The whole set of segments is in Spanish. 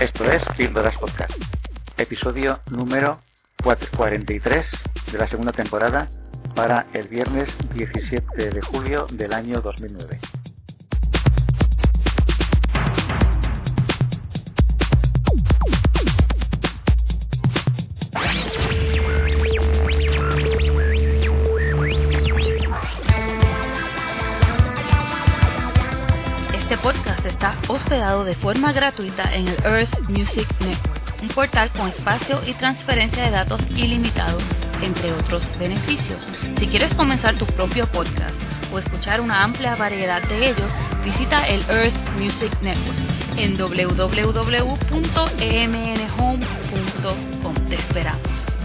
Esto es Píldoras Podcast, episodio número 43 de la segunda temporada para el viernes 17 de julio del año 2009. Hospedado de forma gratuita en el Earth Music Network, un portal con espacio y transferencia de datos ilimitados, entre otros beneficios. Si quieres comenzar tu propio podcast o escuchar una amplia variedad de ellos, visita el Earth Music Network en www.emnhome.com. Te esperamos.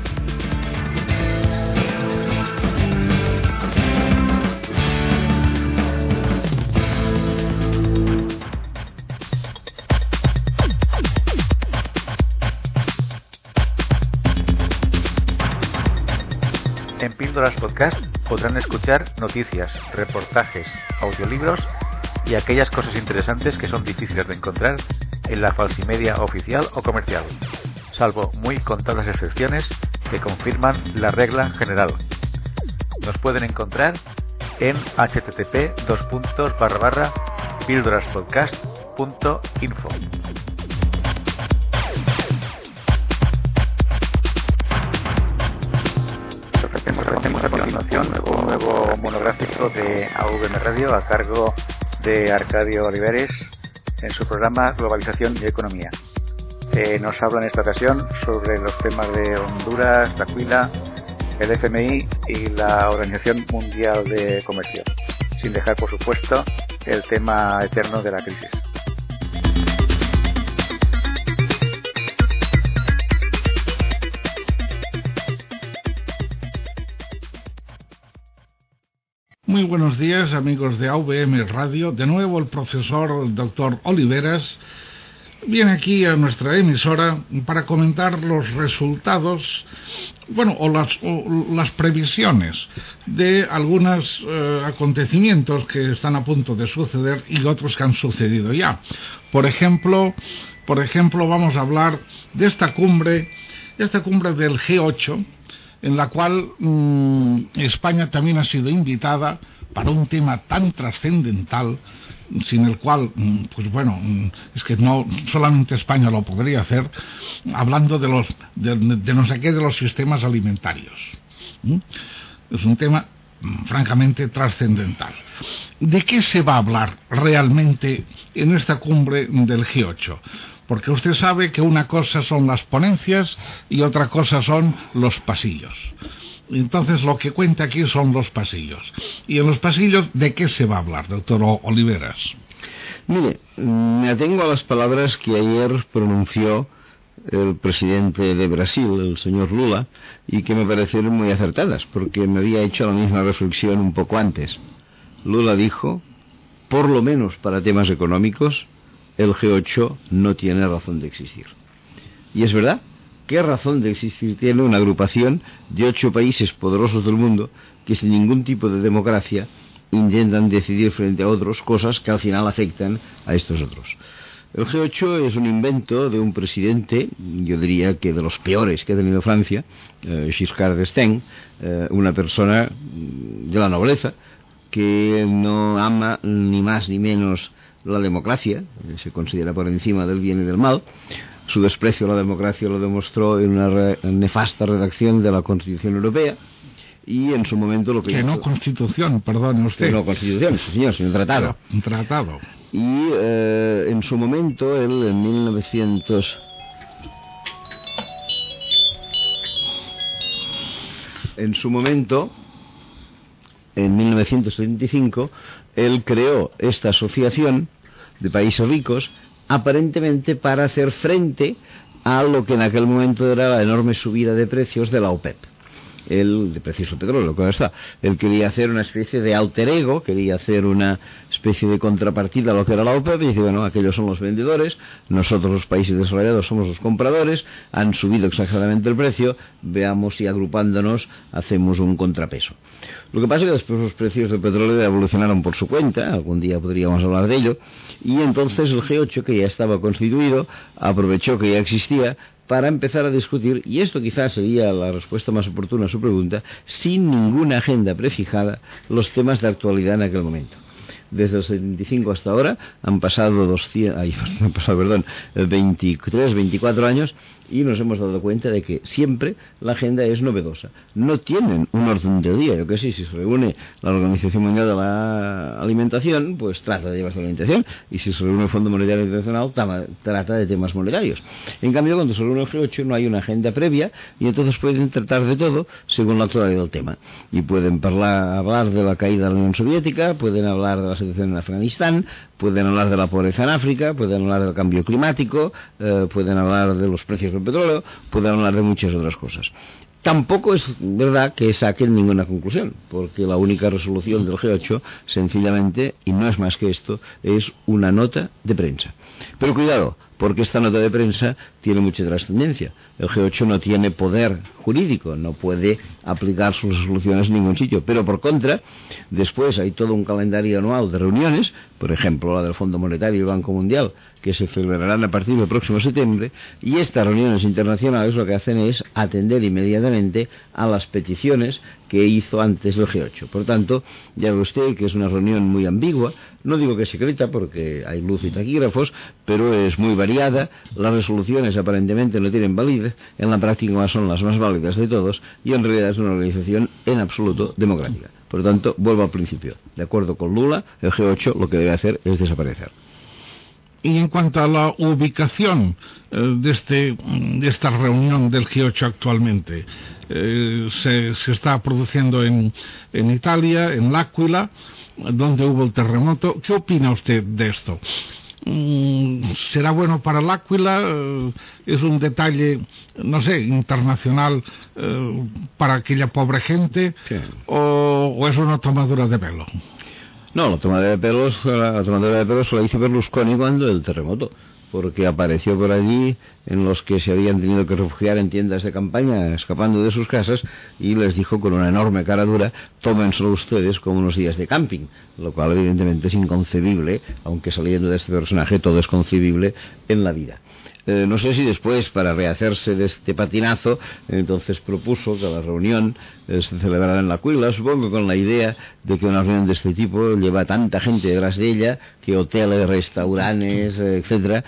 Píldoras Podcast podrán escuchar noticias, reportajes, audiolibros y aquellas cosas interesantes que son difíciles de encontrar en la falsimedia oficial o comercial, salvo muy contadas excepciones que confirman la regla general. Nos pueden encontrar en http píldoraspodcast.info. Ofrecemos a continuación un nuevo monográfico de AVM Radio a cargo de Arcadio Oliveres en su programa Globalización y Economía. Eh, nos habla en esta ocasión sobre los temas de Honduras, la Cuila, el FMI y la Organización Mundial de Comercio, sin dejar, por supuesto, el tema eterno de la crisis. Muy buenos días amigos de AVM Radio. De nuevo el profesor el doctor Oliveras viene aquí a nuestra emisora para comentar los resultados, bueno, o las, o las previsiones de algunos eh, acontecimientos que están a punto de suceder y otros que han sucedido ya. Por ejemplo, por ejemplo, vamos a hablar de esta cumbre, esta cumbre del G8, en la cual mmm, España también ha sido invitada para un tema tan trascendental sin el cual, pues bueno, es que no solamente España lo podría hacer, hablando de los de no sé qué de los sistemas alimentarios. Es un tema francamente trascendental. ¿De qué se va a hablar realmente en esta cumbre del G8? Porque usted sabe que una cosa son las ponencias y otra cosa son los pasillos. Entonces lo que cuenta aquí son los pasillos. Y en los pasillos, ¿de qué se va a hablar, doctor Oliveras? Mire, me atengo a las palabras que ayer pronunció el presidente de Brasil, el señor Lula, y que me parecieron muy acertadas, porque me había hecho la misma reflexión un poco antes. Lula dijo, por lo menos para temas económicos, el G8 no tiene razón de existir. Y es verdad, ¿qué razón de existir tiene una agrupación de ocho países poderosos del mundo que sin ningún tipo de democracia intentan decidir frente a otros cosas que al final afectan a estos otros? El G8 es un invento de un presidente, yo diría que de los peores que ha tenido Francia, eh, Giscard d'Estaing, eh, una persona de la nobleza que no ama ni más ni menos la democracia, se considera por encima del bien y del mal. Su desprecio a la democracia lo demostró en una re nefasta redacción de la Constitución Europea y en su momento lo que... Que hizo... no constitución, perdone usted. Que no constitución, sí, señor, sino tratado. Un tratado. Y eh, en su momento, él en 1900... En su momento, en 1935, él creó esta asociación de países ricos aparentemente para hacer frente a lo que en aquel momento era la enorme subida de precios de la OPEP. El del petróleo, claro está. Él quería hacer una especie de alter ego, quería hacer una especie de contrapartida a lo que era la OPEP y dice, bueno, aquellos son los vendedores, nosotros los países desarrollados somos los compradores, han subido exageradamente el precio, veamos si agrupándonos hacemos un contrapeso. Lo que pasa es que después los precios del petróleo evolucionaron por su cuenta, algún día podríamos hablar de ello, y entonces el G8, que ya estaba constituido, aprovechó que ya existía para empezar a discutir, y esto quizás sería la respuesta más oportuna a su pregunta, sin ninguna agenda prefijada, los temas de actualidad en aquel momento. Desde el 75 hasta ahora han pasado 200, ay, han pasado, perdón, 23, 24 años y nos hemos dado cuenta de que siempre la agenda es novedosa. No tienen un orden del día. Yo que sí, si se reúne la Organización Mundial de la Alimentación, pues trata de temas de alimentación. Y si se reúne el Fondo Monetario Internacional, trata de temas monetarios. En cambio, cuando se reúne el G8 no hay una agenda previa y entonces pueden tratar de todo según la actualidad del tema. Y pueden hablar de la caída de la Unión Soviética, pueden hablar de la situación en Afganistán, pueden hablar de la pobreza en África, pueden hablar del cambio climático, eh, pueden hablar de los precios del petróleo, pueden hablar de muchas otras cosas. Tampoco es verdad que saquen ninguna conclusión, porque la única resolución del G8, sencillamente, y no es más que esto, es una nota de prensa. Pero cuidado, porque esta nota de prensa tiene mucha trascendencia. El G8 no tiene poder jurídico, no puede aplicar sus resoluciones en ningún sitio. Pero por contra, después hay todo un calendario anual de reuniones, por ejemplo la del Fondo Monetario y el Banco Mundial, que se celebrarán a partir del próximo septiembre, y estas reuniones internacionales lo que hacen es atender inmediatamente a las peticiones que hizo antes el G8. Por tanto, ya ve usted que es una reunión muy ambigua, no digo que secreta porque hay luz y taquígrafos, pero es muy variada, las resoluciones aparentemente no tienen validez, en la práctica son las más válidas de todos y en realidad es una organización en absoluto democrática. Por lo tanto, vuelvo al principio. De acuerdo con Lula, el G8 lo que debe hacer es desaparecer. Y en cuanto a la ubicación eh, de, este, de esta reunión del G8 actualmente, eh, se, se, está produciendo en, en Italia, en L'Aquila, donde hubo el terremoto. ¿Qué opina usted de esto? Mm, será bueno para L'Aquila, eh, es un detalle, no sé, internacional para aquella pobre gente, o, o, es una tomadura de pelo. No, la tomadura de pelos, la tomadura de pelos la hizo Berlusconi cuando el terremoto porque apareció por allí en los que se habían tenido que refugiar en tiendas de campaña escapando de sus casas y les dijo con una enorme cara dura tómenselo ustedes como unos días de camping lo cual evidentemente es inconcebible aunque saliendo de este personaje todo es concebible en la vida eh, no sé si después, para rehacerse de este patinazo, entonces propuso que la reunión eh, se celebrara en la Cuila, supongo con la idea de que una reunión de este tipo lleva tanta gente detrás de ella que hoteles, restaurantes, eh, etcétera,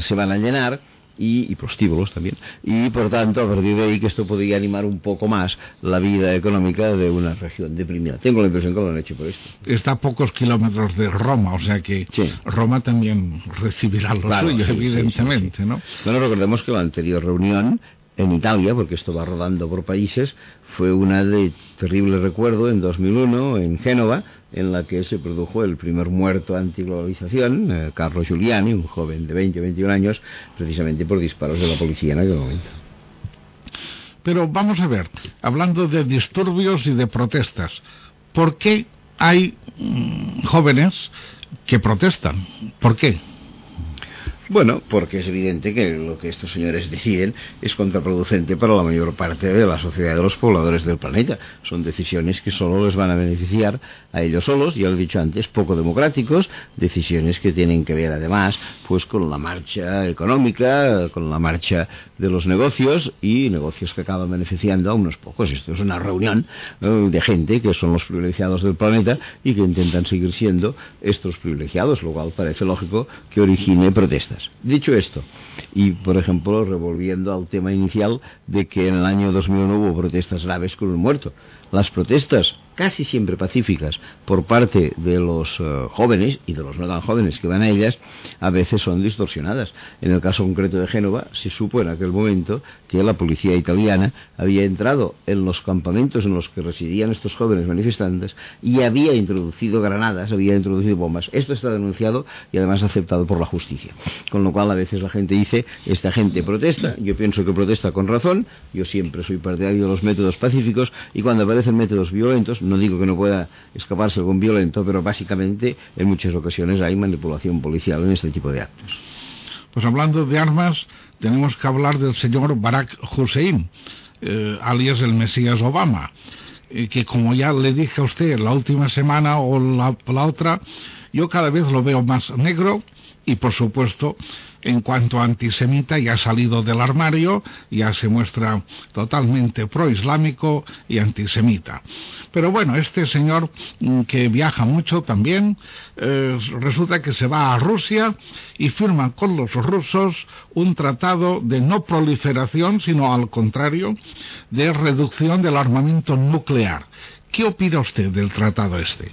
se van a llenar y, prostíbulos también. Y por tanto, a partir de ahí que esto podría animar un poco más la vida económica de una región deprimida. Tengo la impresión que lo han hecho por esto. Está a pocos kilómetros de Roma, o sea que Roma también recibirá lo suyo, evidentemente, ¿no? Bueno, recordemos que la anterior reunión en Italia, porque esto va rodando por países, fue una de terrible recuerdo en 2001 en Génova, en la que se produjo el primer muerto antiglobalización, eh, Carlos Giuliani, un joven de 20 o 21 años, precisamente por disparos de la policía en aquel momento. Pero vamos a ver, hablando de disturbios y de protestas, ¿por qué hay mm, jóvenes que protestan? ¿Por qué? Bueno, porque es evidente que lo que estos señores deciden es contraproducente para la mayor parte de la sociedad de los pobladores del planeta. Son decisiones que solo les van a beneficiar a ellos solos, ya lo he dicho antes, poco democráticos, decisiones que tienen que ver además pues con la marcha económica, con la marcha de los negocios y negocios que acaban beneficiando a unos pocos. Esto es una reunión de gente que son los privilegiados del planeta y que intentan seguir siendo estos privilegiados, lo cual parece lógico que origine protestas. Dicho esto, y por ejemplo, revolviendo al tema inicial de que en el año 2001 hubo protestas graves con un muerto, las protestas casi siempre pacíficas por parte de los eh, jóvenes y de los no tan jóvenes que van a ellas, a veces son distorsionadas. En el caso concreto de Génova, se supo en aquel momento que la policía italiana había entrado en los campamentos en los que residían estos jóvenes manifestantes y había introducido granadas, había introducido bombas. Esto está denunciado y además aceptado por la justicia. Con lo cual a veces la gente dice, esta gente protesta, yo pienso que protesta con razón, yo siempre soy partidario de los métodos pacíficos y cuando aparecen métodos violentos no digo que no pueda escaparse algún violento, pero básicamente en muchas ocasiones hay manipulación policial en este tipo de actos. Pues hablando de armas, tenemos que hablar del señor Barack Hussein, eh, alias el Mesías Obama, eh, que como ya le dije a usted la última semana o la, la otra, yo cada vez lo veo más negro y por supuesto en cuanto a antisemita ya ha salido del armario, ya se muestra totalmente proislámico y antisemita. Pero bueno, este señor mm, que viaja mucho también, eh, resulta que se va a Rusia y firma con los rusos un tratado de no proliferación, sino al contrario, de reducción del armamento nuclear. ¿Qué opina usted del tratado este?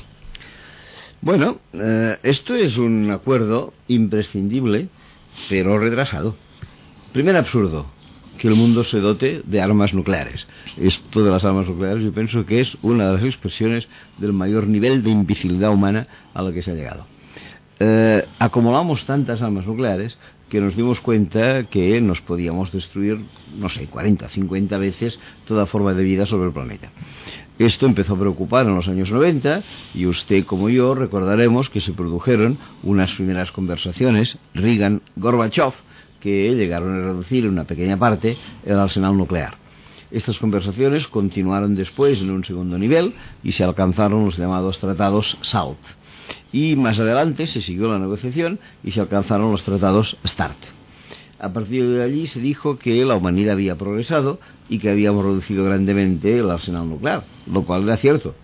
Bueno, eh, esto es un acuerdo imprescindible pero retrasado. Primer absurdo, que el mundo se dote de armas nucleares. Esto de las armas nucleares yo pienso que es una de las expresiones del mayor nivel de imbecilidad humana a la que se ha llegado. Eh, acumulamos tantas armas nucleares que nos dimos cuenta que nos podíamos destruir, no sé, 40, 50 veces toda forma de vida sobre el planeta. Esto empezó a preocupar en los años 90 y usted como yo recordaremos que se produjeron unas primeras conversaciones Reagan-Gorbachev que llegaron a reducir en una pequeña parte el arsenal nuclear. Estas conversaciones continuaron después en un segundo nivel y se alcanzaron los llamados tratados SALT. Y más adelante se siguió la negociación y se alcanzaron los tratados START. A partir de allí se dijo que la humanidad había progresado y que habíamos reducido grandemente el arsenal nuclear, lo cual era cierto,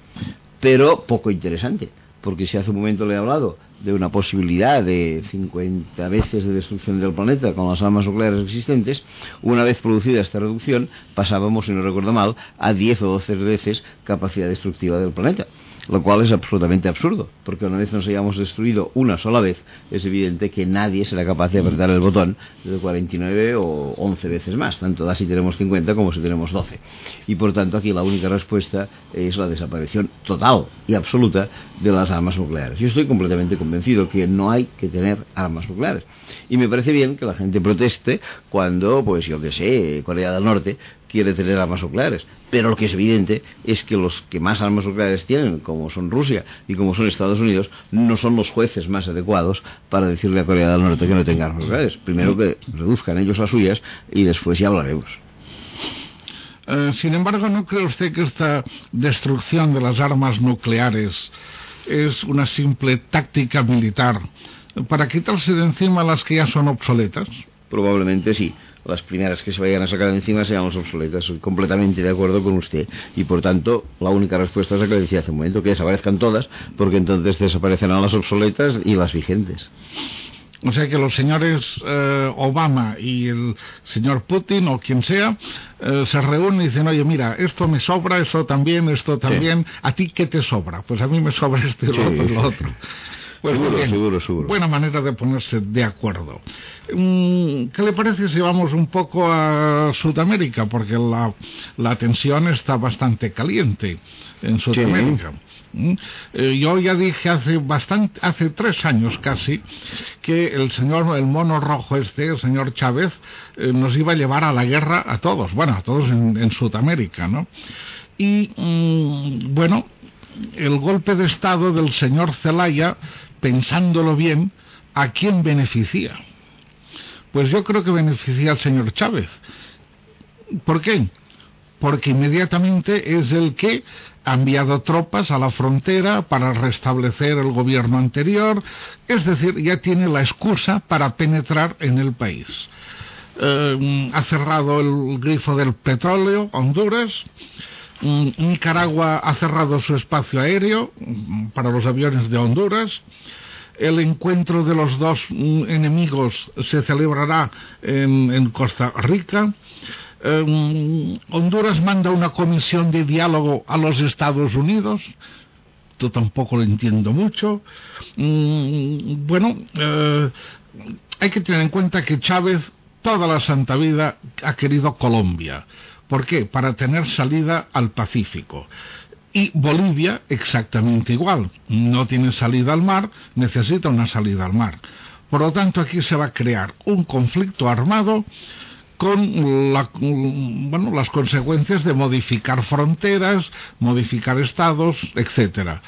pero poco interesante, porque si hace un momento le he hablado de una posibilidad de 50 veces de destrucción del planeta con las armas nucleares existentes, una vez producida esta reducción, pasábamos, si no recuerdo mal, a 10 o 12 veces capacidad destructiva del planeta lo cual es absolutamente absurdo, porque una vez nos hayamos destruido una sola vez, es evidente que nadie será capaz de apretar el botón de 49 o 11 veces más, tanto da si tenemos 50 como si tenemos 12. Y por tanto aquí la única respuesta es la desaparición total y absoluta de las armas nucleares. Yo estoy completamente que no hay que tener armas nucleares. Y me parece bien que la gente proteste cuando, pues yo que sé, Corea del Norte quiere tener armas nucleares. Pero lo que es evidente es que los que más armas nucleares tienen, como son Rusia y como son Estados Unidos, no son los jueces más adecuados para decirle a Corea del Norte que no tenga armas nucleares. Primero que reduzcan ellos las suyas y después ya hablaremos. Eh, sin embargo, ¿no cree usted que esta destrucción de las armas nucleares es una simple táctica militar para quitarse de encima las que ya son obsoletas? Probablemente sí las primeras que se vayan a sacar de encima sean las obsoletas. Soy completamente de acuerdo con usted. Y por tanto, la única respuesta es la que le decía hace un momento, que desaparezcan todas, porque entonces desaparecerán las obsoletas y las vigentes. O sea que los señores eh, Obama y el señor Putin o quien sea eh, se reúnen y dicen, oye, mira, esto me sobra, esto también, esto también. ¿A ti qué te sobra? Pues a mí me sobra esto y lo otro y lo otro. Pues seguro, seguro, seguro. Buena manera de ponerse de acuerdo. Mm, ¿Qué le parece si vamos un poco a Sudamérica? Porque la, la tensión está bastante caliente en Sudamérica. Mm, eh, yo ya dije hace bastante, hace tres años casi, que el señor, el mono rojo este, el señor Chávez, eh, nos iba a llevar a la guerra a todos, bueno, a todos en, Sudamérica, ¿no? Y, mm, bueno, el golpe de Estado del señor Zelaya pensándolo bien, ¿a quién beneficia? Pues yo creo que beneficia al señor Chávez. ¿Por qué? Porque inmediatamente es el que ha enviado tropas a la frontera para restablecer el gobierno anterior, es decir, ya tiene la excusa para penetrar en el país. Eh, ha cerrado el grifo del petróleo, Honduras, Nicaragua ha cerrado su espacio aéreo mm, para los aviones de Honduras. El encuentro de los dos mm, enemigos se celebrará en, Costa Rica. Eh, Honduras manda una comisión de diálogo a los Estados Unidos. Esto tampoco lo entiendo mucho. Mm, bueno, eh, hay que tener en cuenta que Chávez toda la santa vida ha querido Colombia. ¿Por qué? Para tener salida al Pacífico. Y Bolivia exactamente igual. No tiene salida al mar, necesita una salida al mar. Por lo tanto, aquí se va a crear un conflicto armado con las consecuencias de modificar fronteras, modificar estados, etcétera.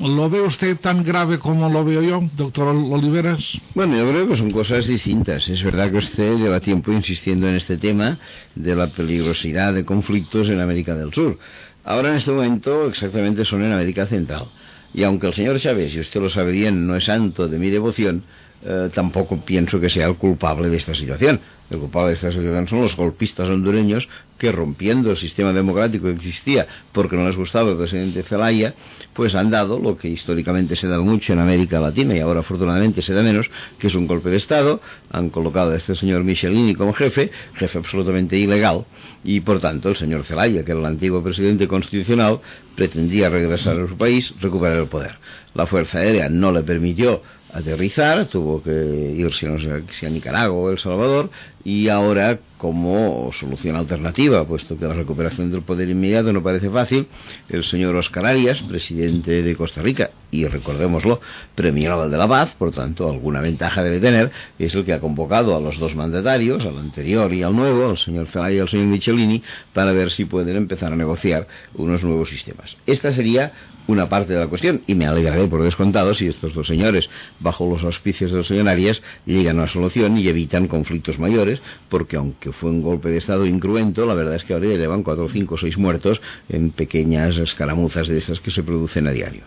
¿Lo ve usted tan grave como lo veo yo, doctor Oliveras? Bueno, yo creo que son cosas distintas. Es verdad que usted lleva tiempo insistiendo en este tema de la peligrosidad de conflictos en América del Sur. Ahora en este momento exactamente son en América Central. Y aunque el señor Chávez, y usted lo sabe bien, no es santo de mi devoción, eh, tampoco pienso que sea el culpable de esta situación. El culpable de esta situación son los golpistas hondureños que rompiendo el sistema democrático que existía porque no les gustaba el presidente Zelaya, pues han dado lo que históricamente se da mucho en América Latina y ahora afortunadamente se da menos, que es un golpe de Estado. Han colocado a este señor Michelini como jefe, jefe absolutamente ilegal, y por tanto el señor Zelaya, que era el antiguo presidente constitucional, pretendía regresar a su país, recuperar el poder. La Fuerza Aérea no le permitió aterrizar, tuvo que irse no sé, a Nicaragua o El Salvador y ahora como solución alternativa, puesto que la recuperación del poder inmediato no parece fácil, el señor Oscar Arias, presidente de Costa Rica, y recordémoslo, premio Nobel de la Paz, por tanto, alguna ventaja debe tener, es el que ha convocado a los dos mandatarios, al anterior y al nuevo, al señor Zelaya y al señor Michelini, para ver si pueden empezar a negociar unos nuevos sistemas. Esta sería una parte de la cuestión, y me alegraré por descontado si estos dos señores, bajo los auspicios del señor Arias, llegan a una solución y evitan conflictos mayores, porque aunque fue un golpe de Estado incruento, la verdad es que ahora ya llevan cuatro, cinco, seis muertos en pequeñas escaramuzas de estas que se producen a diario.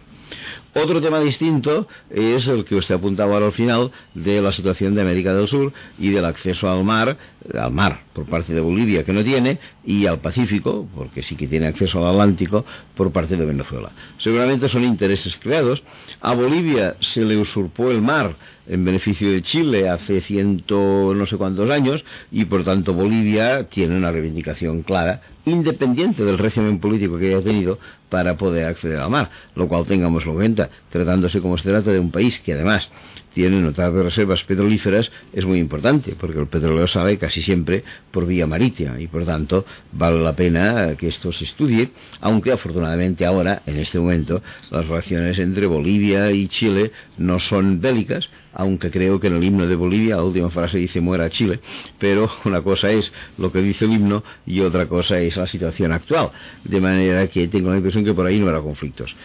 Otro tema distinto es el que usted apuntaba ahora al final de la situación de América del Sur y del acceso al mar, al mar por parte de Bolivia que no tiene y al Pacífico, porque sí que tiene acceso al Atlántico por parte de Venezuela. Seguramente son intereses creados. A Bolivia se le usurpó el mar en beneficio de Chile hace ciento no sé cuántos años y por tanto Bolivia tiene una reivindicación clara independiente del régimen político que haya tenido para poder acceder al mar, lo cual tengamos en cuenta, tratándose como se trata de un país que además tiene notables reservas petrolíferas es muy importante, porque el petróleo sale casi siempre por vía marítima y por tanto vale la pena que esto se estudie, aunque afortunadamente ahora, en este momento, las relaciones entre Bolivia y Chile no son bélicas, aunque creo que en el himno de Bolivia la última frase dice muera Chile, pero una cosa es lo que dice el himno y otra cosa es la situación actual, de manera que tengo la impresión que por ahí no habrá conflictos.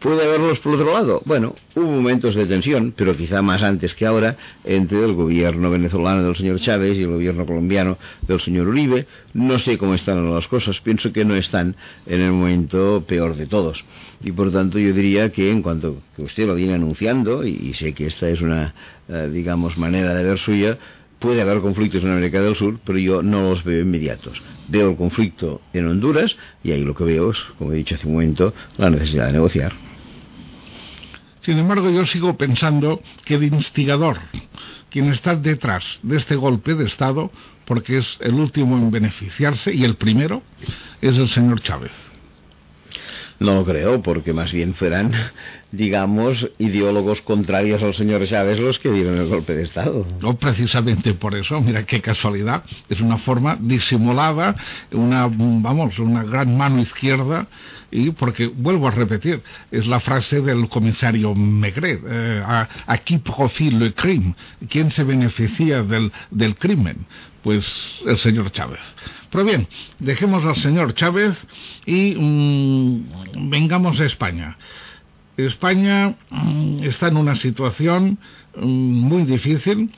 ¿Puede haberlos por otro lado? Bueno, hubo momentos de tensión, pero quizá más antes que ahora, entre el gobierno venezolano del señor Chávez y el gobierno colombiano del señor Uribe. No sé cómo están las cosas, pienso que no están en el momento peor de todos. Y por tanto yo diría que en cuanto que usted lo viene anunciando, y sé que esta es una, eh, digamos, manera de ver suya, puede haber conflictos en América del Sur, pero yo no los veo inmediatos. Veo el conflicto en Honduras y ahí lo que veo es, como he dicho hace un momento, la necesidad de negociar. Sin embargo, yo sigo pensando que el instigador, quien está detrás de este golpe de Estado, porque es el último en beneficiarse y el primero, es el señor Chávez. No lo creo, porque más bien fueran, digamos, ideólogos contrarios al señor Chávez los que dieron el golpe de Estado. No, precisamente por eso, mira qué casualidad, es una forma disimulada, una, vamos, una gran mano izquierda, y porque, vuelvo a repetir, es la frase del comisario Megret, eh, aquí profile le crime, ¿quién se beneficia del, del crimen? Pues el señor Chávez. Pero bien, dejemos al señor Chávez y mm, vengamos a España. España mm, está en una situación mm, muy difícil.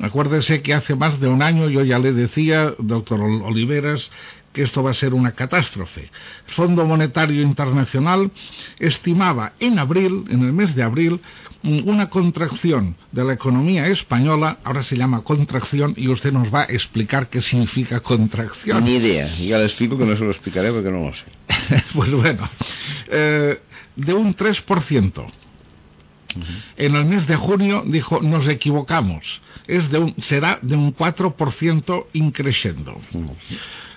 Acuérdese que hace más de un año yo ya le decía, doctor Oliveras, que esto va a ser una catástrofe. El Fondo Monetario Internacional estimaba en abril, en el mes de abril, una contracción de la economía española, ahora se llama contracción, y usted nos va a explicar qué significa contracción. Ni idea, ya le explico que no se lo explicaré porque no lo sé. pues bueno, eh, de un 3%. En el mes de junio dijo, nos equivocamos, es de un, será de un 4% increciendo.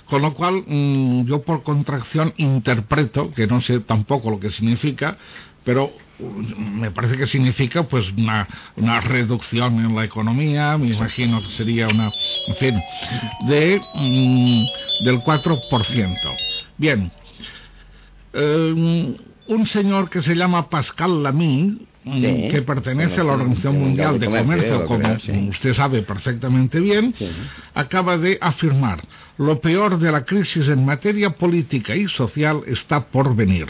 Con lo cual, mm, yo por contracción interpreto, que no sé tampoco lo que significa, pero mm, me parece que significa pues una, una reducción en la economía, me imagino que sería una, en fin, de, mm, del 4%. Bien, eh, un señor que se llama Pascal Lamy, que pertenece a la Organización Mundial de Comercio, como usted sabe perfectamente bien, acaba de afirmar, lo peor de la crisis en materia política y social está por venir.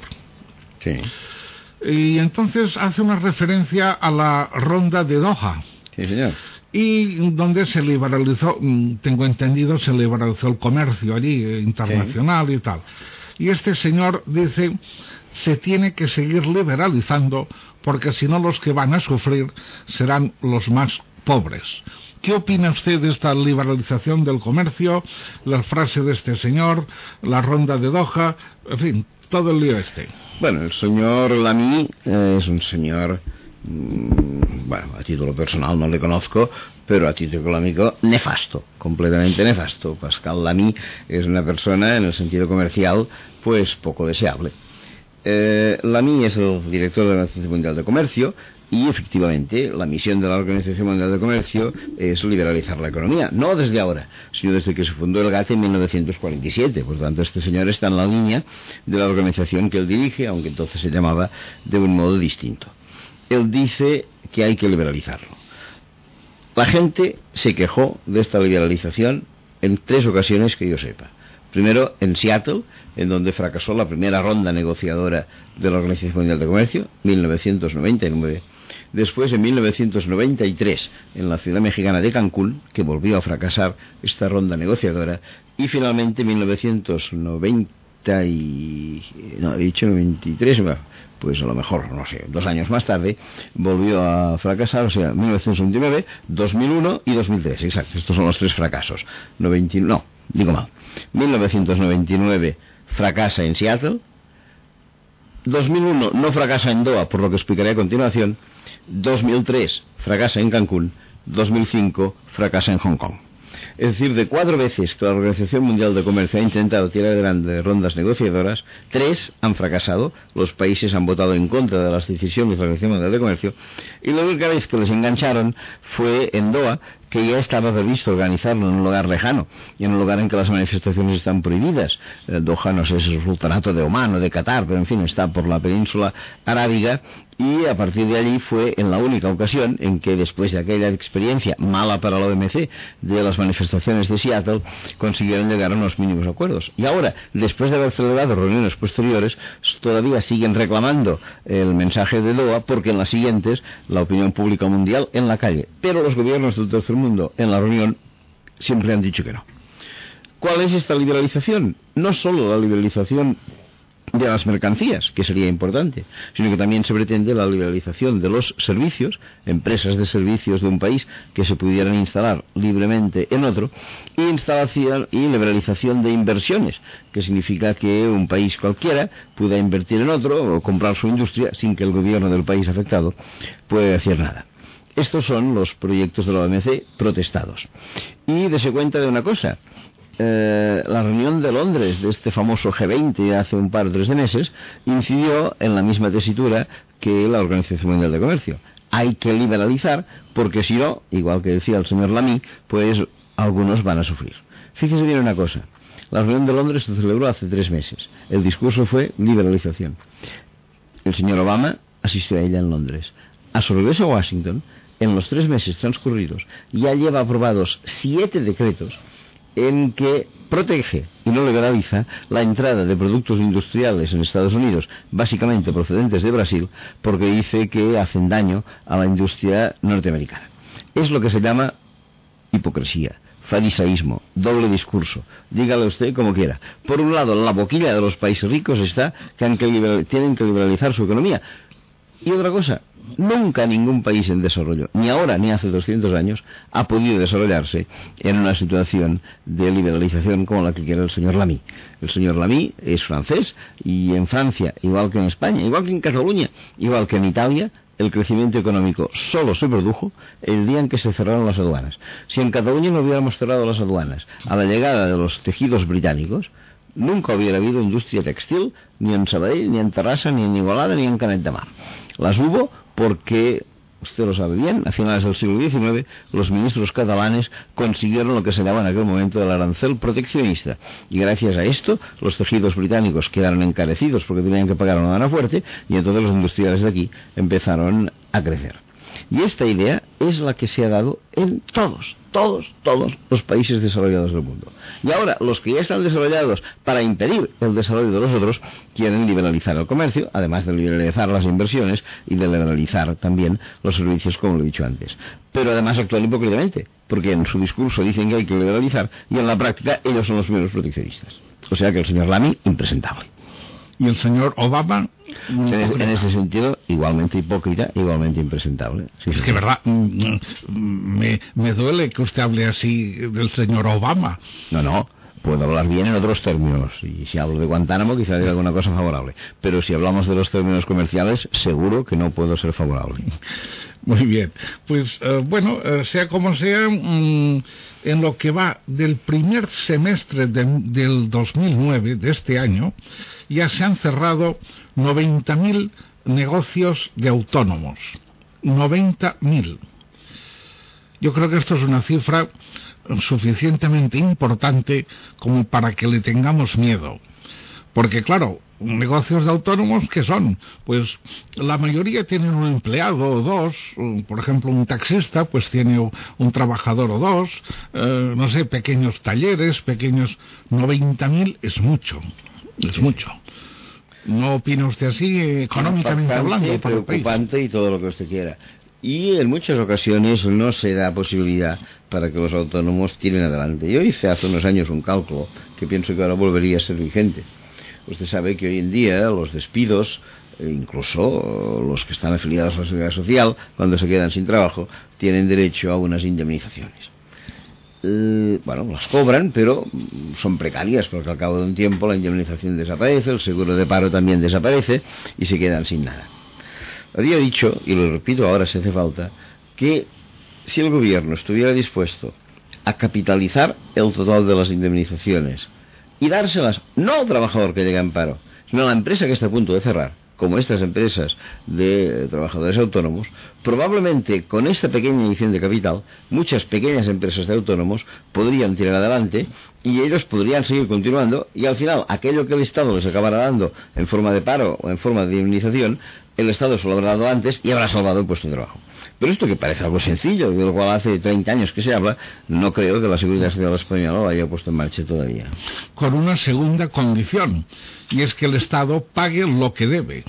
Y entonces hace una referencia a la ronda de Doha. Y donde se liberalizó, mm, tengo entendido, se liberalizó el comercio allí, eh, internacional y tal. Y este señor dice, se tiene que seguir liberalizando porque si no los que van a sufrir serán los más pobres. ¿Qué opina usted de esta liberalización del comercio, la frase de este señor, la ronda de Doha, en fin, todo el lío este? Bueno, el señor Lamy eh, es un señor, bueno, a título personal no le conozco, pero a título económico nefasto, completamente nefasto. Pascal Lamy es una persona en el sentido comercial, pues poco deseable. Eh, Lamy es el director de la Organización Mundial de Comercio y efectivamente la misión de la Organización Mundial de Comercio es liberalizar la economía, no desde ahora, sino desde que se fundó el GATT en 1947. Por tanto, este señor está en la línea de la organización que él dirige, aunque entonces se llamaba de un modo distinto. Él dice que hay que liberalizarlo. La gente se quejó de esta liberalización en tres ocasiones que yo sepa. Primero en Seattle, en donde fracasó la primera ronda negociadora de la Organización Mundial de Comercio, 1999. Después, en 1993, en la ciudad mexicana de Cancún, que volvió a fracasar esta ronda negociadora. Y finalmente, en 1990 y... no, he dicho 93, pues a lo mejor, no sé, dos años más tarde, volvió a fracasar, o sea, 1929, 2001 y 2003, exacto, estos son los tres fracasos. 90, no, digo mal. 1999 fracasa en Seattle, 2001 no fracasa en Doha, por lo que explicaré a continuación, 2003 fracasa en Cancún, 2005 fracasa en Hong Kong. Es decir, de cuatro veces que la Organización Mundial de Comercio ha intentado tirar adelante rondas negociadoras, tres han fracasado, los países han votado en contra de las decisiones de la Organización Mundial de Comercio, y la única vez que les engancharon fue en Doha, que ya estaba previsto organizarlo en un lugar lejano y en un lugar en que las manifestaciones están prohibidas. Eh, Doha no sé si es el sultanato de Omán o de Qatar, pero en fin, está por la península arábiga y a partir de allí fue en la única ocasión en que después de aquella experiencia mala para la OMC de las manifestaciones de Seattle consiguieron llegar a unos mínimos acuerdos. Y ahora, después de haber celebrado reuniones posteriores, todavía siguen reclamando el mensaje de Doha porque en las siguientes la opinión pública mundial en la calle. Pero los gobiernos del tercer mundo en la reunión siempre han dicho que no. ¿Cuál es esta liberalización? No solo la liberalización de las mercancías, que sería importante, sino que también se pretende la liberalización de los servicios, empresas de servicios de un país que se pudieran instalar libremente en otro, y instalación y liberalización de inversiones, que significa que un país cualquiera pueda invertir en otro o comprar su industria sin que el gobierno del país afectado pueda hacer nada. Estos son los proyectos de la OMC protestados. Y dese cuenta de una cosa, eh, la reunión de Londres de este famoso G20 hace un par o tres de meses incidió en la misma tesitura que la Organización Mundial de Comercio. Hay que liberalizar porque si no, igual que decía el señor Lamy, pues algunos van a sufrir. Fíjese bien una cosa. La reunión de Londres se celebró hace tres meses. El discurso fue liberalización. El señor Obama asistió a ella en Londres. A su regreso a Washington, en los tres meses transcurridos, ya lleva aprobados siete decretos en que protege y no liberaliza la entrada de productos industriales en Estados Unidos, básicamente procedentes de Brasil, porque dice que hacen daño a la industria norteamericana. Es lo que se llama hipocresía, farisaísmo, doble discurso. Dígale usted como quiera. Por un lado, la boquilla de los países ricos está que, que tienen que liberalizar su economía. Y otra cosa, nunca ningún país en desarrollo, ni ahora ni hace 200 años, ha podido desarrollarse en una situación de liberalización como la que quiere el señor Lamy. El señor Lamy es francés y en Francia, igual que en España, igual que en Cataluña, igual que en Italia, el crecimiento económico solo se produjo el día en que se cerraron las aduanas. Si en Cataluña no hubiéramos cerrado las aduanas a la llegada de los tejidos británicos, nunca hubiera habido industria textil ni en Sabadell, ni en Terrassa, ni en Igualada, ni en Canet de. Las hubo porque usted lo sabe bien, a finales del siglo XIX los ministros catalanes consiguieron lo que se llamaba en aquel momento el arancel proteccionista y gracias a esto los tejidos británicos quedaron encarecidos porque tenían que pagar una lana fuerte y entonces los industriales de aquí empezaron a crecer. Y esta idea es la que se ha dado en todos, todos, todos los países desarrollados del mundo. Y ahora, los que ya están desarrollados para impedir el desarrollo de los otros, quieren liberalizar el comercio, además de liberalizar las inversiones y de liberalizar también los servicios, como lo he dicho antes. Pero además actúan hipócritamente, porque en su discurso dicen que hay que liberalizar y en la práctica ellos son los primeros proteccionistas. O sea que el señor Lamy, impresentable y el señor Obama en, ese sentido igualmente hipócrita igualmente impresentable. Es que verdad mm, mm, me, me duele que usted hable así del señor Obama. No no puedo hablar bien en otros términos y si hablo de Guantánamo quizá diga alguna cosa favorable pero si hablamos de los términos comerciales seguro que no puedo ser favorable muy bien pues eh, bueno eh, sea como sea mm, en lo que va del primer semestre del 2009 de este año ya se han cerrado 90.000 negocios de autónomos. 90.000. Yo creo que esto es una cifra suficientemente importante como para que le tengamos miedo. Porque claro, negocios de autónomos, ¿qué son? Pues la mayoría tienen un empleado o dos, por ejemplo un taxista pues tiene un trabajador o dos, eh, no sé, pequeños talleres, pequeños... 90.000 es mucho es mucho. ¿No opina usted así, económicamente hablando? preocupante y todo lo que usted quiera. Y en muchas ocasiones no se da posibilidad para que los autónomos tiren adelante. Yo hice hace unos años un cálculo que pienso que ahora volvería a ser vigente. Usted sabe que hoy en día los despidos, e incluso los que están afiliados a la seguridad social, cuando se quedan sin trabajo, tienen derecho a unas indemnizaciones. Eh, bueno, las cobran, pero son precarias porque al cabo de un tiempo la indemnización desaparece, el seguro de paro también desaparece y se quedan sin nada. Había dicho, y lo repito ahora si hace falta, que si el gobierno estuviera dispuesto a capitalizar el total de las indemnizaciones y dárselas no al trabajador que llega en paro, sino a la empresa que está a punto de cerrar, como estas empresas de trabajadores autónomos, probablemente con esta pequeña inyección de capital, muchas pequeñas empresas de autónomos podrían tirar adelante y ellos podrían seguir continuando y al final aquello que el Estado les acabara dando en forma de paro o en forma de indemnización, el Estado se lo habrá dado antes y habrá salvado el puesto de trabajo. Pero esto que parece algo sencillo, de lo cual hace 30 años que se habla, no creo que la Seguridad Social Española lo haya puesto en marcha todavía. Con una segunda condición, y es que el Estado pague lo que debe.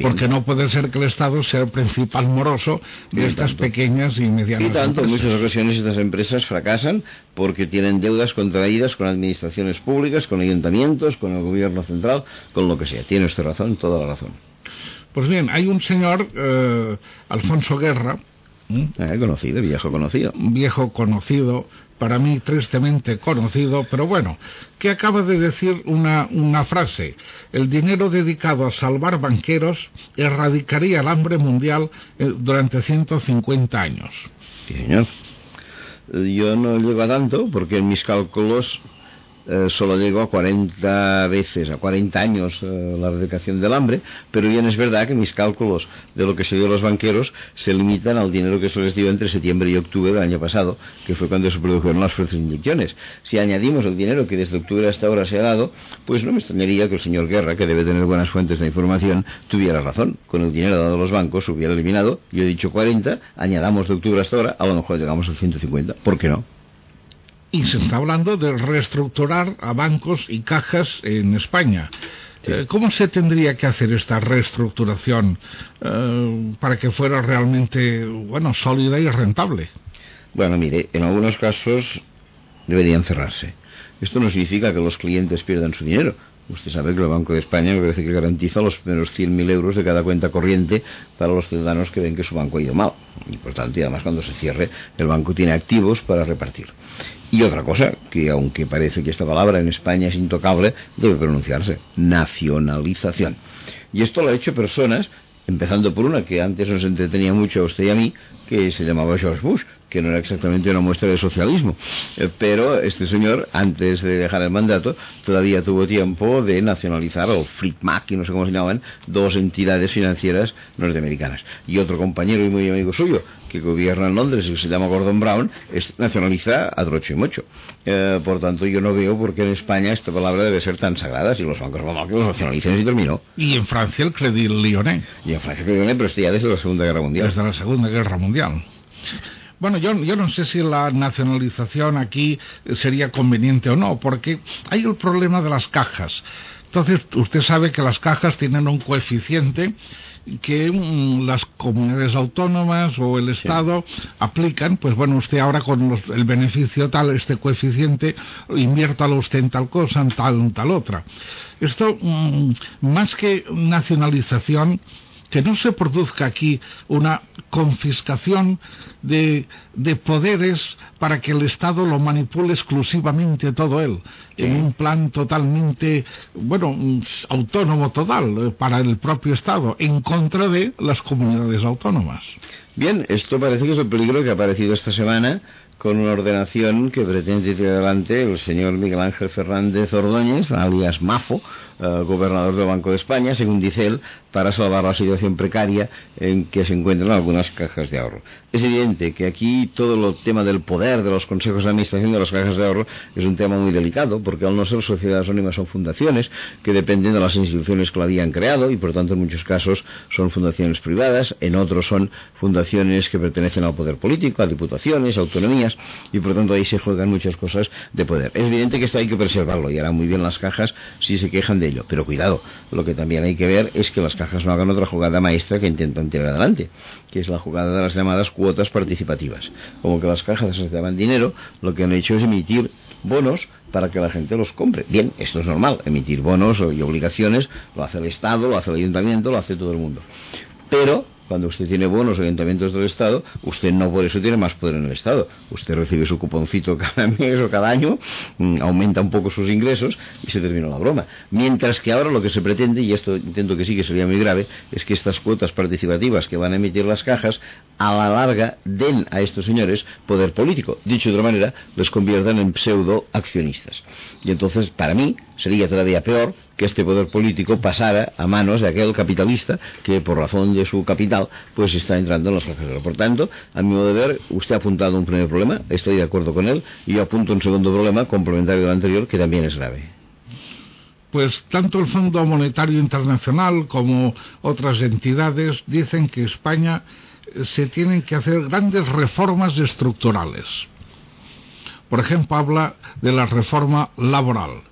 Porque no puede ser que el Estado sea el principal moroso de estas pequeñas y medianas y tanto, en muchas ocasiones estas empresas fracasan porque tienen deudas contraídas con administraciones públicas, con ayuntamientos, con el gobierno central, con lo que sea. Tiene usted razón, toda la razón. Pues bien, hay un señor, eh, Alfonso Guerra. Eh, conocido, viejo conocido. Viejo conocido, para mí tristemente conocido, pero bueno, que acaba de decir una, una frase. El dinero dedicado a salvar banqueros erradicaría el hambre mundial eh, durante 150 años. Sí, señor. Yo no llego a tanto, porque en mis cálculos eh, solo llegó a 40 veces, a 40 años eh, la erradicación del hambre, pero bien es verdad que mis cálculos de lo que se dio a los banqueros se limitan al dinero que se les dio entre septiembre y octubre del año pasado, que fue cuando se produjeron las fuerzas inyecciones. Si añadimos el dinero que desde octubre hasta ahora se ha dado, pues no me extrañaría que el señor Guerra, que debe tener buenas fuentes de información, tuviera razón. Con el dinero dado a los bancos hubiera eliminado, yo he dicho 40, añadamos de octubre hasta ahora, a lo mejor llegamos al 150. ¿Por qué no? Y se está hablando de reestructurar a bancos y cajas en España. Eh, ¿Cómo se tendría que hacer esta reestructuración eh, para que fuera realmente, bueno, sólida y rentable? Bueno, mire, en algunos casos deberían cerrarse. Esto no significa que los clientes pierdan su dinero, Usted sabe que el Banco de España me parece que garantiza los primeros 100.000 euros de cada cuenta corriente para los ciudadanos que ven que su banco ha ido mal. Y por tanto, y además cuando se cierre, el banco tiene activos para repartir. Y otra cosa, que aunque parece que esta palabra en España es intocable, debe pronunciarse, nacionalización. Y esto lo ha hecho personas empezando por una que antes nos entretenía mucho a usted y a mí, que se llamaba George Bush, que no era exactamente una muestra de socialismo. Eh, pero este señor, antes de dejar el mandato, todavía tuvo tiempo de nacionalizar, o FLICMAC, y no sé cómo se llamaban, dos entidades financieras norteamericanas. Y otro compañero y muy amigo suyo, que gobierna en Londres y que se llama Gordon Brown, es, nacionaliza a trocho y mocho. Eh, por tanto, yo no veo por qué en España esta palabra debe ser tan sagrada si los bancos vamos que los nacionalicen y terminó. Y en Francia el Credit Lyonnais. Y en Francia el Credit Lyonnais, pero esto ya desde la Segunda Guerra Mundial. Desde la Segunda Guerra Mundial. Bueno, yo, yo no sé si la nacionalización aquí sería conveniente o no, porque hay el problema de las cajas. Entonces, usted sabe que las cajas tienen un coeficiente que mm, las comunidades autónomas o el Estado aplican, pues bueno, usted ahora con el beneficio tal, este coeficiente, inviértalo usted en tal cosa, en tal, en tal otra. Esto, mm, más que nacionalización, que no se produzca aquí una confiscación de, poderes para que el Estado lo manipule exclusivamente todo él, en un plan totalmente, bueno, autónomo total eh, para el propio Estado, en contra de las comunidades autónomas. Bien, esto parece que es el peligro que ha aparecido esta semana con una ordenación que pretende tirar adelante el señor Miguel Ángel Fernández Ordóñez, alias Mafo, eh, gobernador del Banco de España, según dice él, para salvar la situación precaria en que se encuentran algunas cajas de ahorro. Es evidente que aquí todo el tema del poder de los consejos de administración de las cajas de ahorro es un tema muy delicado, porque al no ser sociedades anónimas son fundaciones que dependen de las instituciones que la habían creado y por tanto en muchos casos son fundaciones privadas, en otros son fundaciones que pertenecen al poder político, a diputaciones, autonomías y por tanto ahí se juegan muchas cosas de poder. Es evidente que esto hay que preservarlo y hará muy bien las cajas si se quejan de ello. Pero cuidado, lo que también hay que ver es que las cajas no hagan otra jugada maestra que intentan tirar adelante, que es la jugada de las llamadas cuotas participativas. Como que las cajas daban dinero, lo que han hecho es emitir bonos para que la gente los compre. Bien, esto es normal, emitir bonos y obligaciones lo hace el Estado, lo hace el Ayuntamiento, lo hace todo el mundo. Pero cuando usted tiene bonos o ayuntamientos del Estado, usted no por eso tiene más poder en el Estado. Usted recibe su cuponcito cada mes o cada año, mm, aumenta un poco sus ingresos y se terminó la broma. Mientras que ahora lo que se pretende, y esto intento que sí que sería muy grave, es que estas cuotas participativas que van a emitir las cajas, a la larga den a estos señores poder político. Dicho de otra manera, les conviertan en pseudo accionistas. Y entonces, para mí, sería todavía peor que este poder político pasara a manos de aquel capitalista que por razón de su capital pues está entrando en los cajeros. Por tanto, a mi modo de ver, usted ha apuntado un primer problema, estoy de acuerdo con él, y yo apunto un segundo problema complementario del anterior que también es grave. Pues tanto el Fondo Monetario Internacional como otras entidades dicen que España eh, se tienen que hacer grandes reformas estructurales. Por ejemplo, habla de la reforma laboral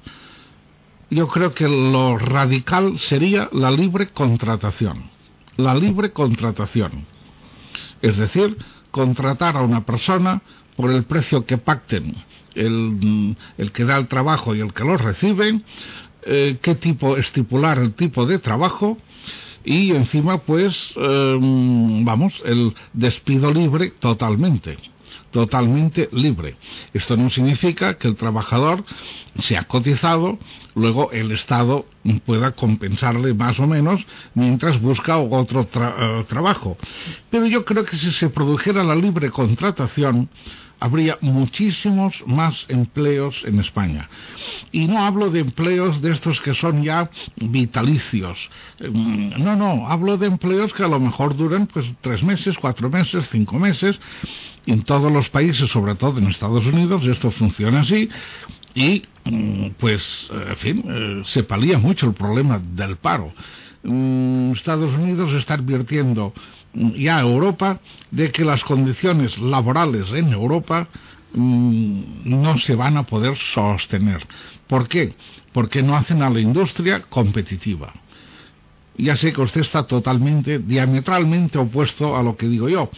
yo creo que lo radical sería la libre contratación. La libre contratación. Es decir, contratar a una persona por el precio que pacten el, que da el trabajo y el que lo recibe, eh, qué tipo, estipular el tipo de trabajo y encima pues, em, vamos, el despido libre totalmente totalmente libre. Esto no significa que el trabajador sea cotizado, luego el Estado pueda compensarle más o menos mientras busca otro eh, trabajo. Pero yo creo que si se produjera la libre contratación, habría muchísimos más empleos en España. Y no hablo de empleos de estos que son ya vitalicios. Mm, no, no, hablo de empleos que a lo mejor duran pues tres meses, cuatro meses, cinco meses. En todos los países, sobre todo en Estados Unidos, esto funciona así. Y mm, pues, en fin, eh, se palía mucho el problema del paro. Mm, Estados Unidos está advirtiendo ya a Europa de que las condiciones laborales en Europa mm, no se van a poder sostener. ¿Por qué? Porque no hacen a la industria competitiva. Ya sé que usted está totalmente, diametralmente opuesto a lo que digo yo.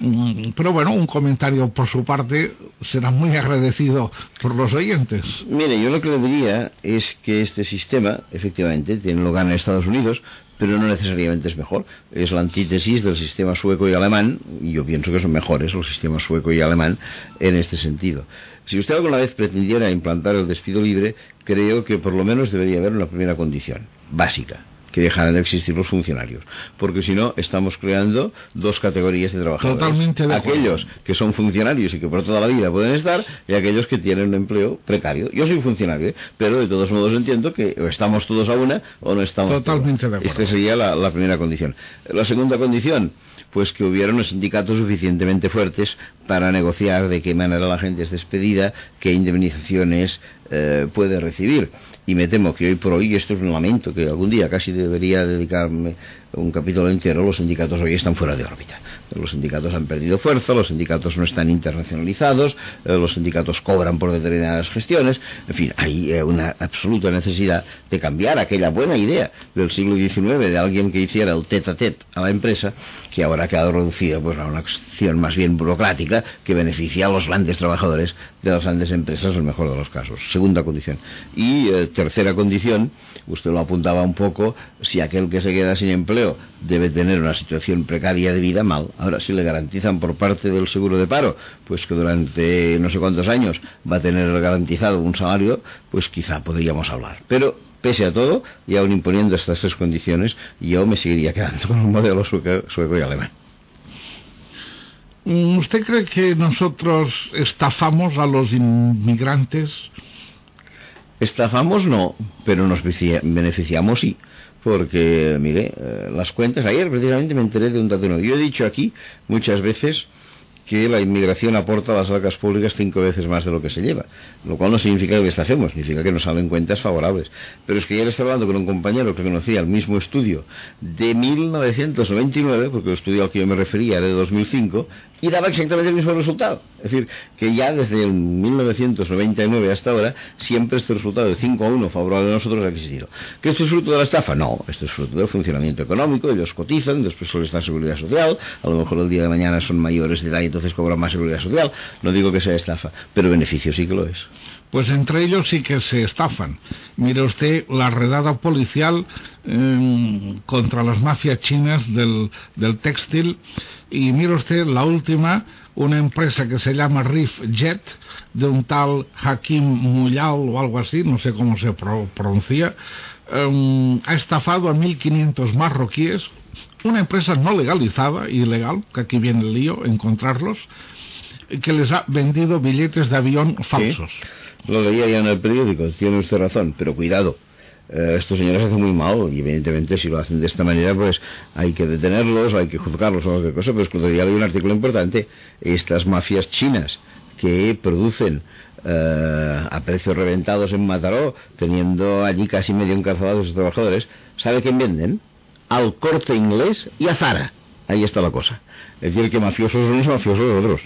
Mm, pero bueno, un comentario por su parte será muy agradecido por los oyentes. Mire, yo lo que le diría es que este sistema, efectivamente, tiene lugar en Estados Unidos, pero no necesariamente es mejor. Es la antítesis del sistema sueco y alemán, y yo pienso que son mejores los sistemas sueco y alemán en este sentido. Si usted alguna vez pretendiera implantar el despido libre, creo que por lo menos debería haber una primera condición, básica que dejaran de existir los funcionarios. Porque si no, estamos creando dos categorías de trabajadores. Totalmente de Aquellos que son funcionarios y que por toda la vida pueden estar, y aquellos que tienen un empleo precario. Yo soy funcionario, ¿eh? pero de todos modos entiendo que o estamos todos a una o no estamos. Totalmente de acuerdo. Esta sería la, la primera condición. La segunda condición, pues que hubiera unos sindicatos suficientemente fuertes para negociar de qué manera la gente es despedida, qué indemnizaciones eh, puede recibir. Y me temo que hoy por hoy, esto es un lamento, que algún día casi debería dedicarme un capítulo entero, los sindicatos hoy están fuera de órbita. Los sindicatos han perdido fuerza, los sindicatos no están internacionalizados, eh, los sindicatos cobran por determinadas gestiones, en fin, hay eh, una absoluta necesidad de cambiar aquella buena idea del siglo XIX de alguien que hiciera el tete a tete a la empresa, que ahora ha quedado reducida pues, a una acción más bien burocrática que beneficia a los grandes trabajadores de las grandes empresas en el mejor de los casos. Segunda condición. Y eh, tercera condición, usted lo apuntaba un poco, si aquel que se queda sin empleo debe tener una situación precaria de vida, mal. Ahora, si le garantizan por parte del seguro de paro, pues que durante no sé cuántos años va a tener garantizado un salario, pues quizá podríamos hablar. Pero pese a todo, y aún imponiendo estas tres condiciones, yo me seguiría quedando con un modelo sueco, sueco y alemán. ¿Usted cree que nosotros estafamos a los inmigrantes? Estafamos no, pero nos beneficiamos sí. Porque, mire, eh, las cuentas, ayer precisamente me enteré de un dato nuevo. Yo he dicho aquí muchas veces que la inmigración aporta a las arcas públicas cinco veces más de lo que se lleva, lo cual no significa que estafemos, significa que nos salen cuentas favorables. Pero es que ayer estaba hablando con un compañero que conocía el mismo estudio de 1999, porque el estudio al que yo me refería era de 2005, y daba exactamente el mismo resultado. Es decir, que ya desde el 1999 hasta ahora, siempre este resultado de 5 a 1 favorable a nosotros ha existido. ¿Que esto es fruto de la estafa? No, esto es fruto del funcionamiento económico, ellos cotizan, después suele estar seguridad social, a lo mejor el día de mañana son mayores de edad y entonces cobran más seguridad social. No digo que sea estafa, pero beneficio sí que lo es. Pues entre ellos sí que se estafan. Mire usted la redada policial eh, contra las mafias chinas del, del, textil y mire usted la última, una empresa que se llama Riff Jet de un tal Hakim Muyal o algo así, no sé cómo se pro, pronuncia, eh, ha estafado a 1.500 marroquíes, una empresa no legalizada, ilegal, que aquí viene el lío, encontrarlos, que les ha vendido billetes de avión falsos. ¿Sí? Lo leía ya en el periódico, tiene usted razón, pero cuidado. Eh, estos señores hacen muy mal y evidentemente si lo hacen de esta manera pues hay que detenerlos, hay que juzgarlos o cualquier cosa, pero es que ya leí un artículo importante, estas mafias chinas que producen eh, a precios reventados en Mataró, teniendo allí casi medio encarcelados a sus trabajadores, ¿sabe quién venden? Al corte inglés y a Zara. Ahí está la cosa. Es decir, que mafiosos son los mafiosos otros.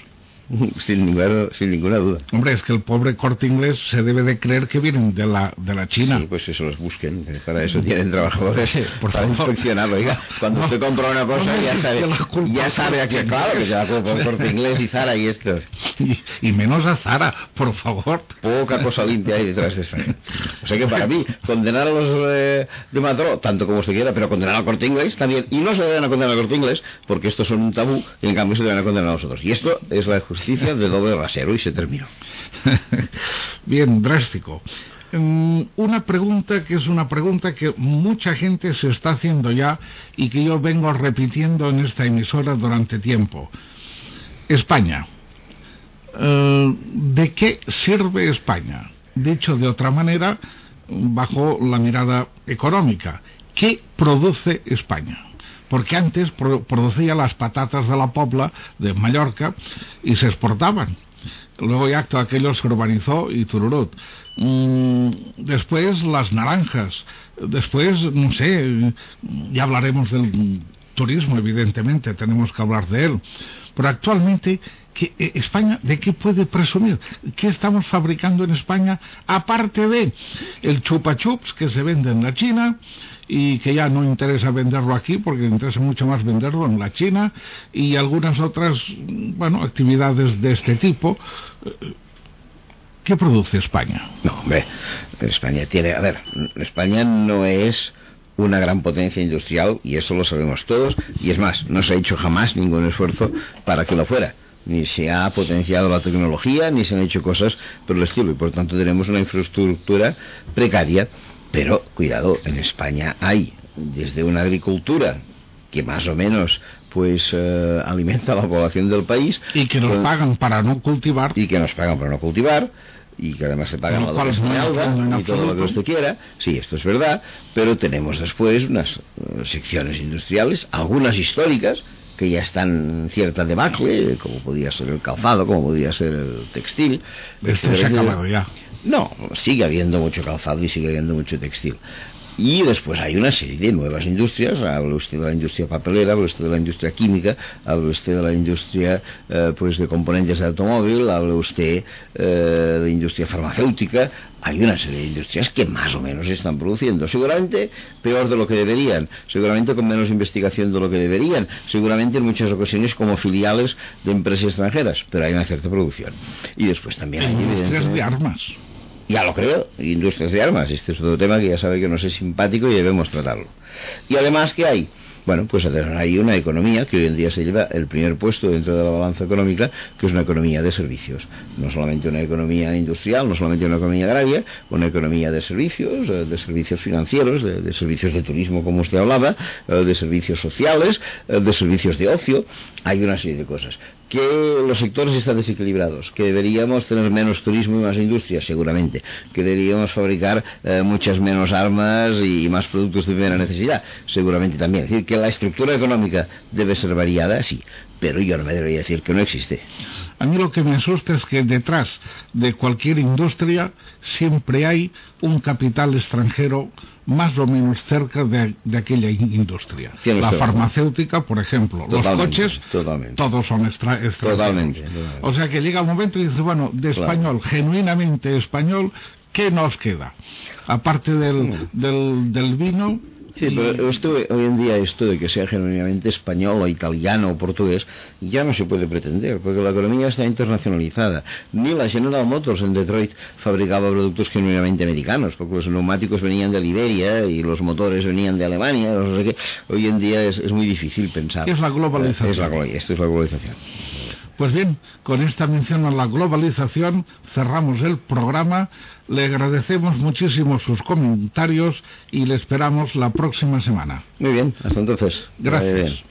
sin, ninguna, sin ninguna duda. Hombre, es que el pobre corte inglés se debe de creer que vienen de la, de la China. Sí, pues eso los busquen, para eso tienen trabajadores, por para favor. inspeccionarlo. Oiga, cuando No. usted compra una cosa No ya sabe, ya sabe a qué, claro, que se la culpa corte inglés y Zara y estos. Y, y menos a Zara, por favor. Poca cosa limpia hay detrás de esta. O sea que para mí, condenar a los eh, de Mataró, tanto como usted quiera, pero condenar al corte inglés también. Y no se deben a condenar al corte inglés, porque estos son un tabú, y en cambio se deben a condenar a nosotros. Y esto es la justicia de doble rasero, y se terminó. Bien, drástico. Mm, Una pregunta que es una pregunta que mucha gente se está haciendo ya y que yo vengo repitiendo en esta emisora durante tiempo. España. Eh, ¿De qué sirve España? Dicho de otra manera, bajo la mirada económica. ¿Qué produce España? Porque antes pro- producía las patatas de la Pobla de Mallorca y se exportaban. Luego ya todo aquello se urbanizó y tururut. Mm, después las naranjas. Después, no sé, ya hablaremos del turismo, evidentemente, tenemos que hablar de él. Pero actualmente, ¿qué- eh, España, ¿de qué puede presumir? ¿Qué estamos fabricando en España? Aparte de el chupa chups que se vende en la China y que ya no interesa venderlo aquí porque interesa mucho más venderlo en la China y algunas otras, bueno, actividades de este tipo. ¿Qué produce España? No, hombre, España tiene, a ver, España no es una gran potencia industrial y eso lo sabemos todos y es más, no se ha hecho jamás ningún esfuerzo para que lo fuera. Ni se ha potenciado la tecnología, ni se han hecho cosas por el estilo y por tanto tenemos una infraestructura precaria, pero cuidado, en España hay desde una agricultura que más o menos pues eh, alimenta a la población del país y que nos pues, pagan para no cultivar y que nos pagan para no cultivar y que además se pagan la y todo lo que usted quiera. Sí, esto es verdad, pero tenemos después unas uh, secciones industriales, algunas históricas, que ya están en cierta debacle, como podía ser el calzado, como podía ser el textil. Esto se ha acabado ya. No, sigue habiendo mucho calzado y sigue habiendo mucho textil. Y después hay una serie de nuevas industrias, habla usted de la industria papelera, habla usted de la industria química, habla usted de la industria eh, pues de componentes de automóvil, habla usted eh, de industria farmacéutica, hay una serie de industrias que más o menos están produciendo, seguramente peor de lo que deberían, seguramente con menos investigación de lo que deberían, seguramente en muchas ocasiones como filiales de empresas extranjeras, pero hay una cierta producción. Y después también hay industrias de armas. Ya lo creo, industrias de armas. Este es otro tema que ya sabe que no es simpático y debemos tratarlo. Y además, ¿qué hay? Bueno, pues hay una economía que hoy en día se lleva el primer puesto dentro de la balanza económica, que es una economía de servicios. No solamente una economía industrial, no solamente una economía agraria, una economía de servicios, eh, de servicios financieros, de, servicios de turismo, como usted hablaba, eh, de servicios sociales, eh, de servicios de ocio. Hay una serie de cosas que los sectores están desequilibrados, que deberíamos tener menos turismo y más industria, seguramente, que deberíamos fabricar muchas menos armas y más productos de primera necesidad, seguramente también. Es decir, que la estructura económica debe ser variada, sí, pero yo no me debería decir que no existe. A mí lo que me asusta es que detrás de cualquier industria siempre hay un capital extranjero más o menos cerca de, aquella industria. la farmacéutica, por ejemplo, los coches, todos son extra, totalmente, O sea que llega un momento y dice, bueno, de español, genuinamente español, ¿qué nos queda? Aparte del, mm. del vino, Sí, pero esto, hoy en día esto de que sea genuinamente español o italiano o portugués ya no se puede pretender, porque la economía está internacionalizada. Ni la General Motors en Detroit fabricaba productos genuinamente americanos, porque los neumáticos venían de Liberia y los motores venían de Alemania. No sé qué. Hoy en día es, muy difícil pensar. Es la globalización. esto es la globalización. Pues bien, con esta mención a la globalización cerramos el programa. Le agradecemos muchísimo sus comentarios y le esperamos la próxima semana. Muy bien, hasta entonces. Gracias.